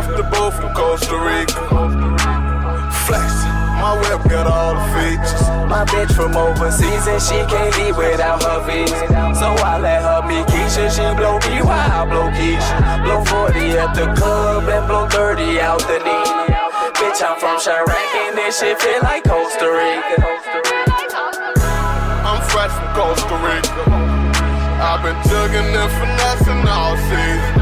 off the boat from Costa Rica. Flex, my whip got all the features. My bitch from overseas and she can't leave without her visa. So I let her be Keisha. She blow me while I blow Keisha. Blow 40 at the club and blow 30 out the knee. Bitch, I'm from Chiraq and this shit feel like Costa Rica. I'm fresh from Costa Rica. I've been jugging and finessing all season.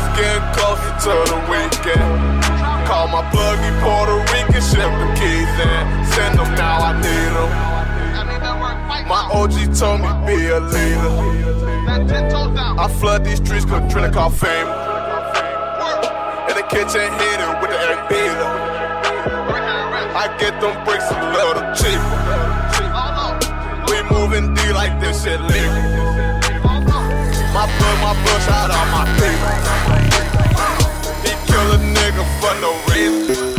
It's getting closer to the weekend. Call my pluggy Puerto Rican, ship the keys in. Send them now, I need them. My OG told me be a leader. I flood these streets cause Trina call fame. In the kitchen hitting with the air beater. I get them bricks a little cheaper. We moving D like this shit legal. My blood, my shout out my people. He kill a nigga for no reason.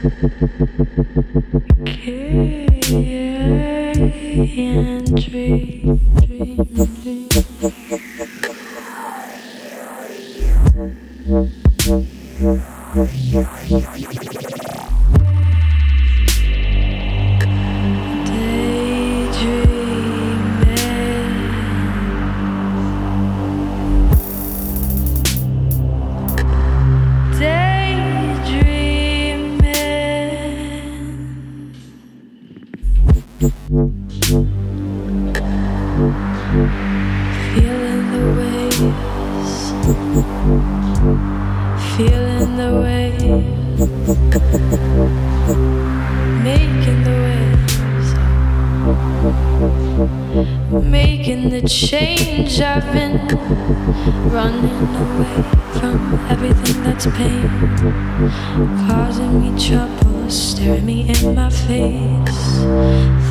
dreams, dreams. change. I've been running away from everything that's pain, causing me trouble, staring me in my face.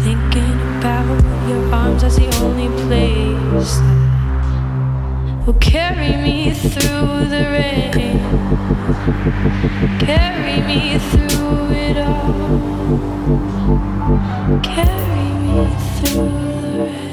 Thinking about your arms as the only place that will carry me through the rain, carry me through it all, carry me through the rain.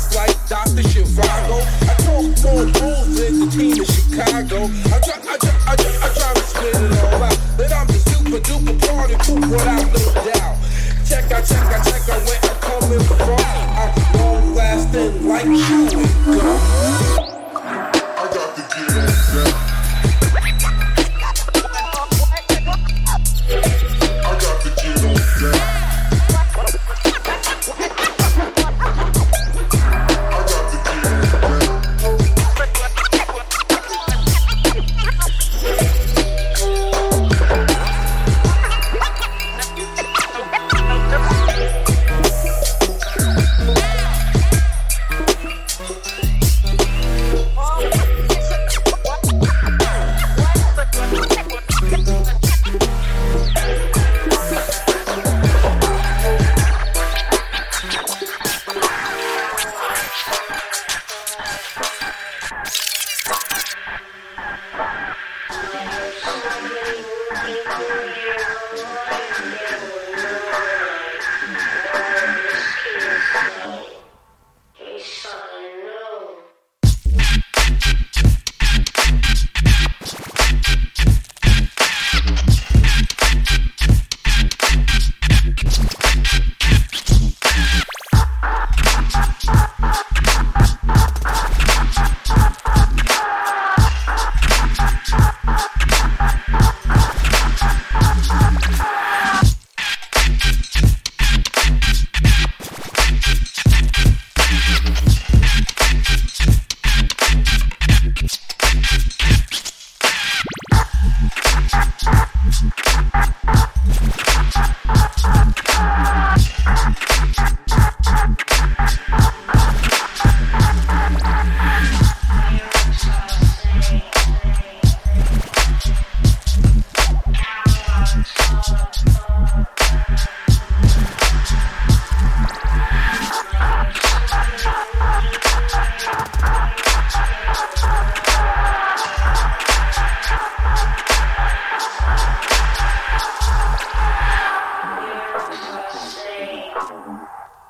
just like Dr. Zhivago. I talk more rules than the team in Chicago. I try, I try, I try, I try to spit it all out. But I'm the super duper party poop without no doubt. Check I check I check I went.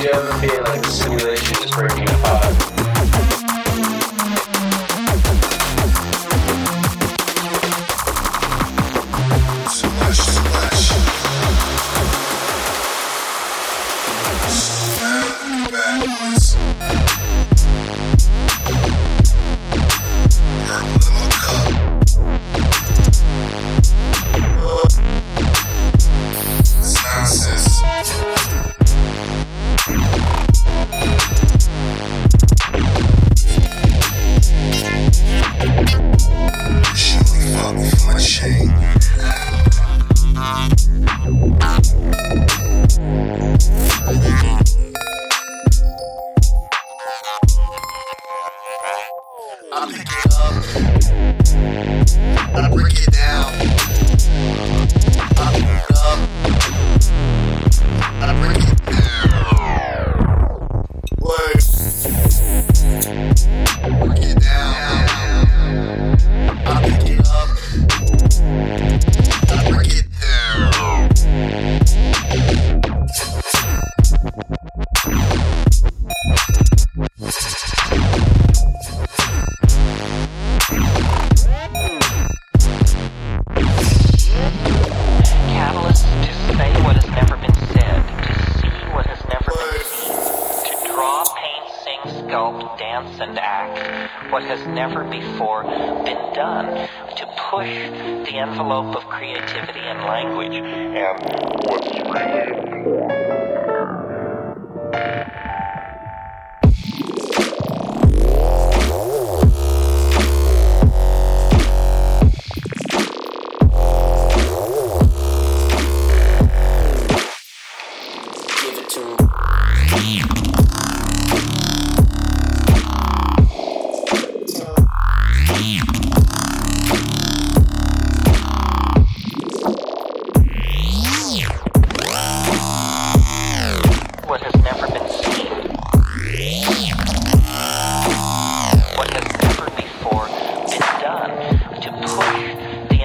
Do you ever feel like the simulation is breaking apart?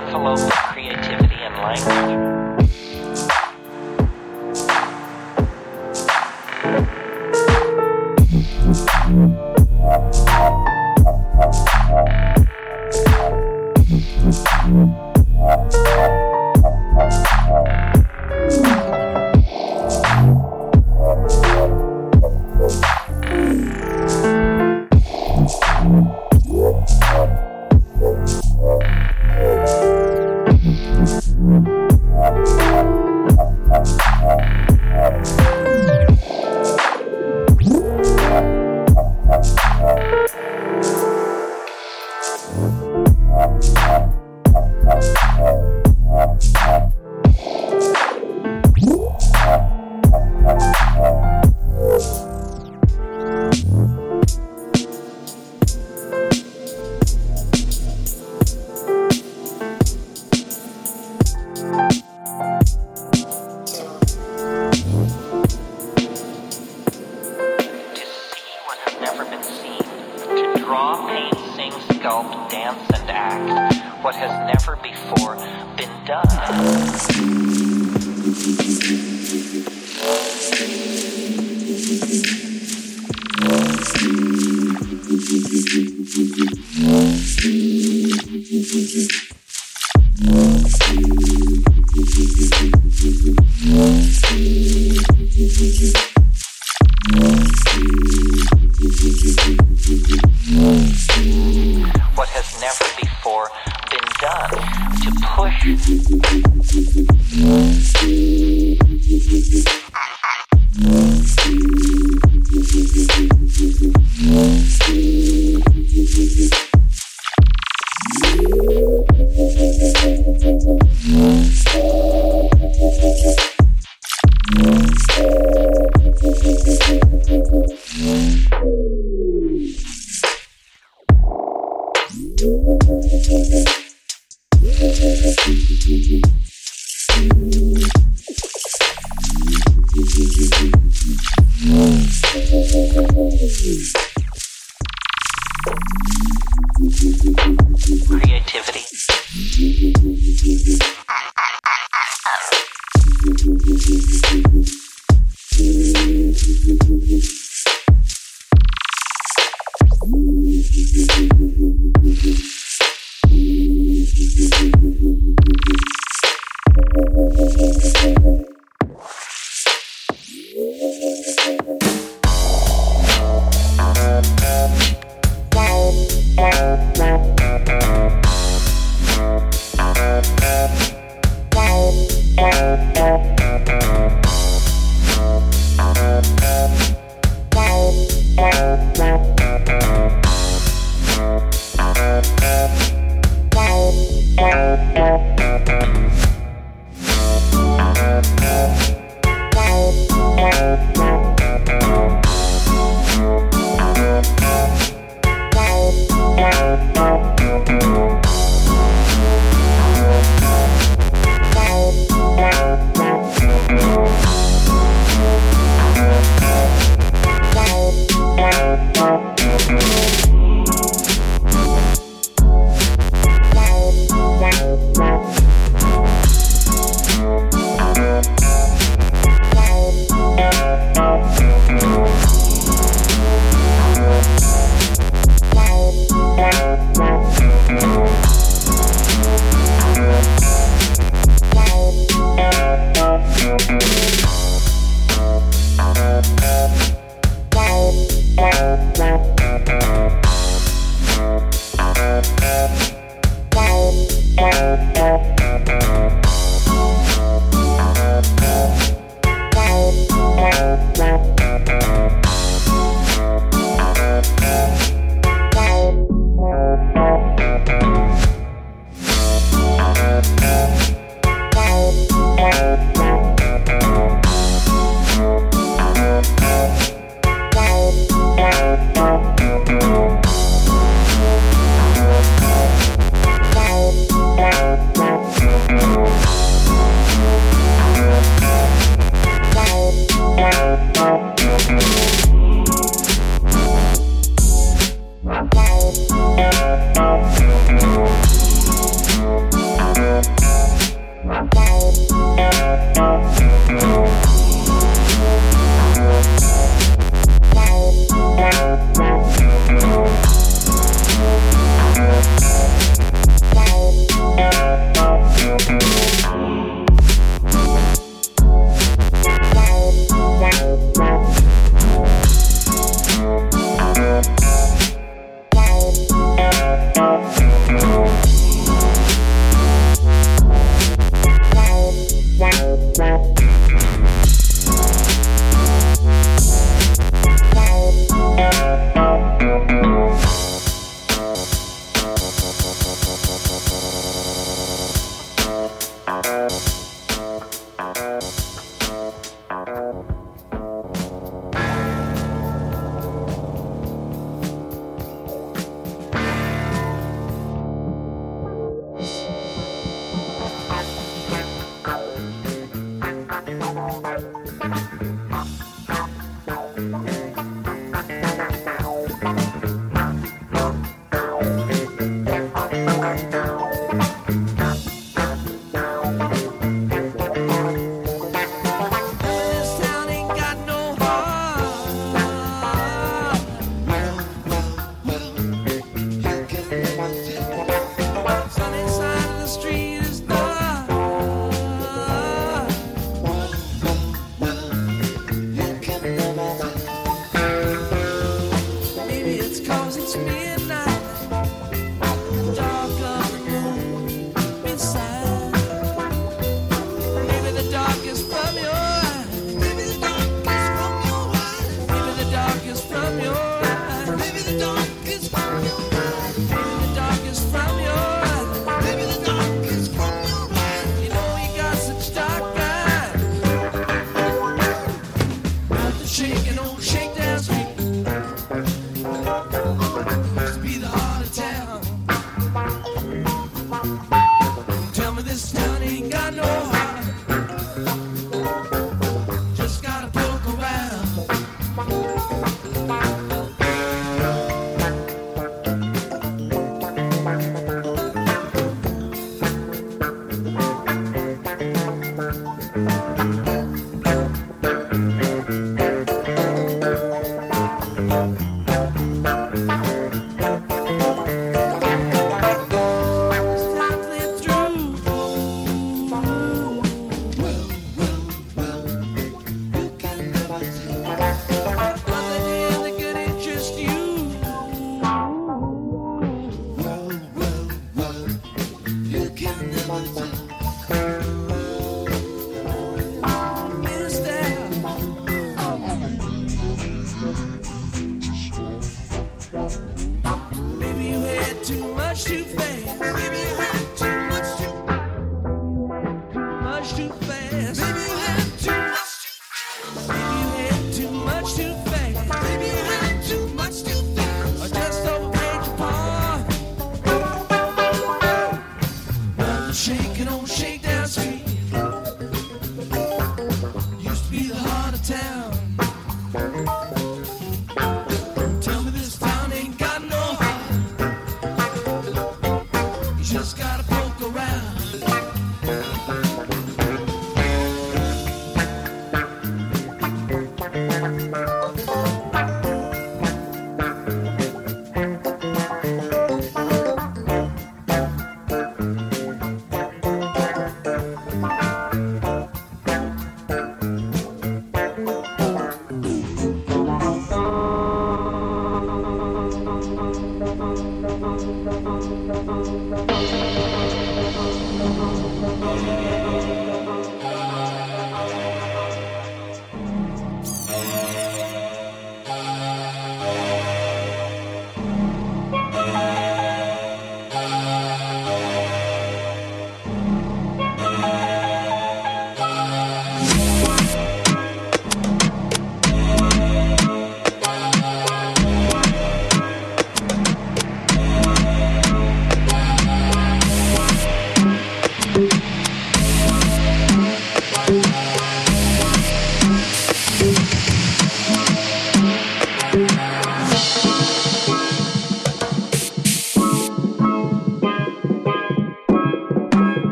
envelope of creativity and language. Creativity.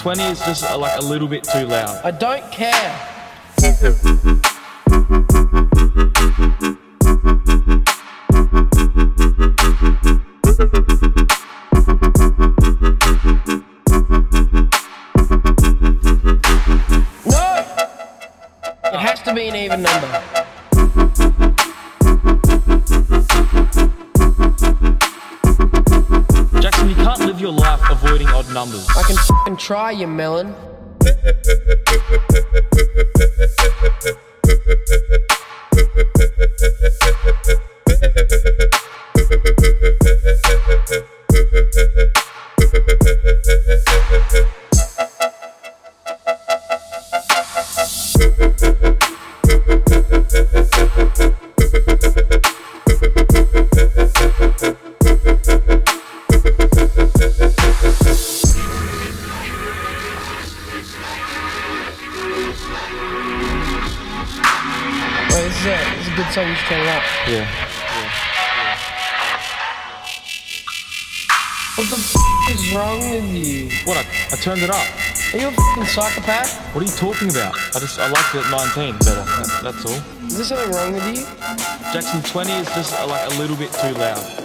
20 is just uh, like a little bit too loud. I don't care. try, you melon. Yeah. What the f- is wrong with you? What? I, I turned it up. Are you a fucking psychopath? What are you talking about? I just I liked it at 19 better. That, that's all. Is there something wrong with you? Jackson 20 is just uh, like a little bit too loud.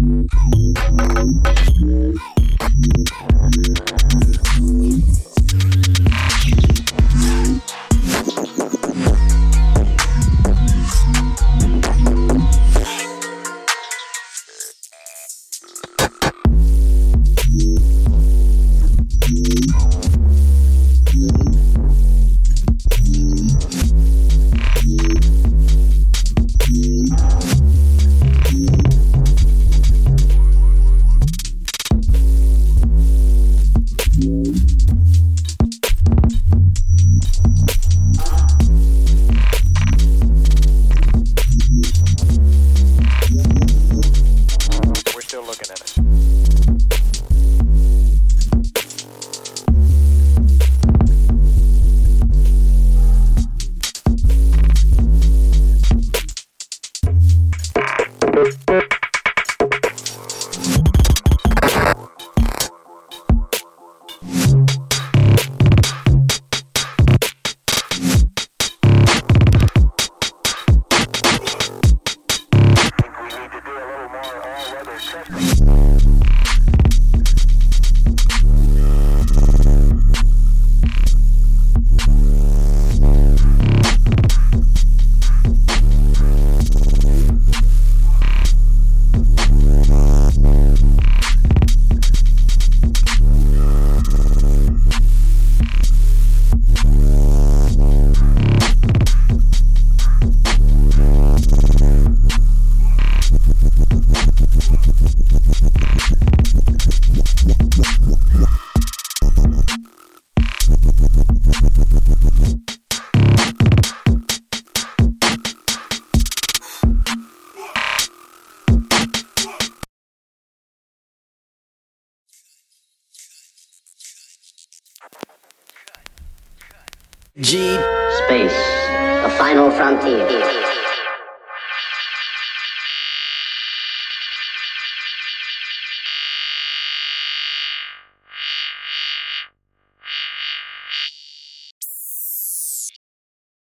Thank you.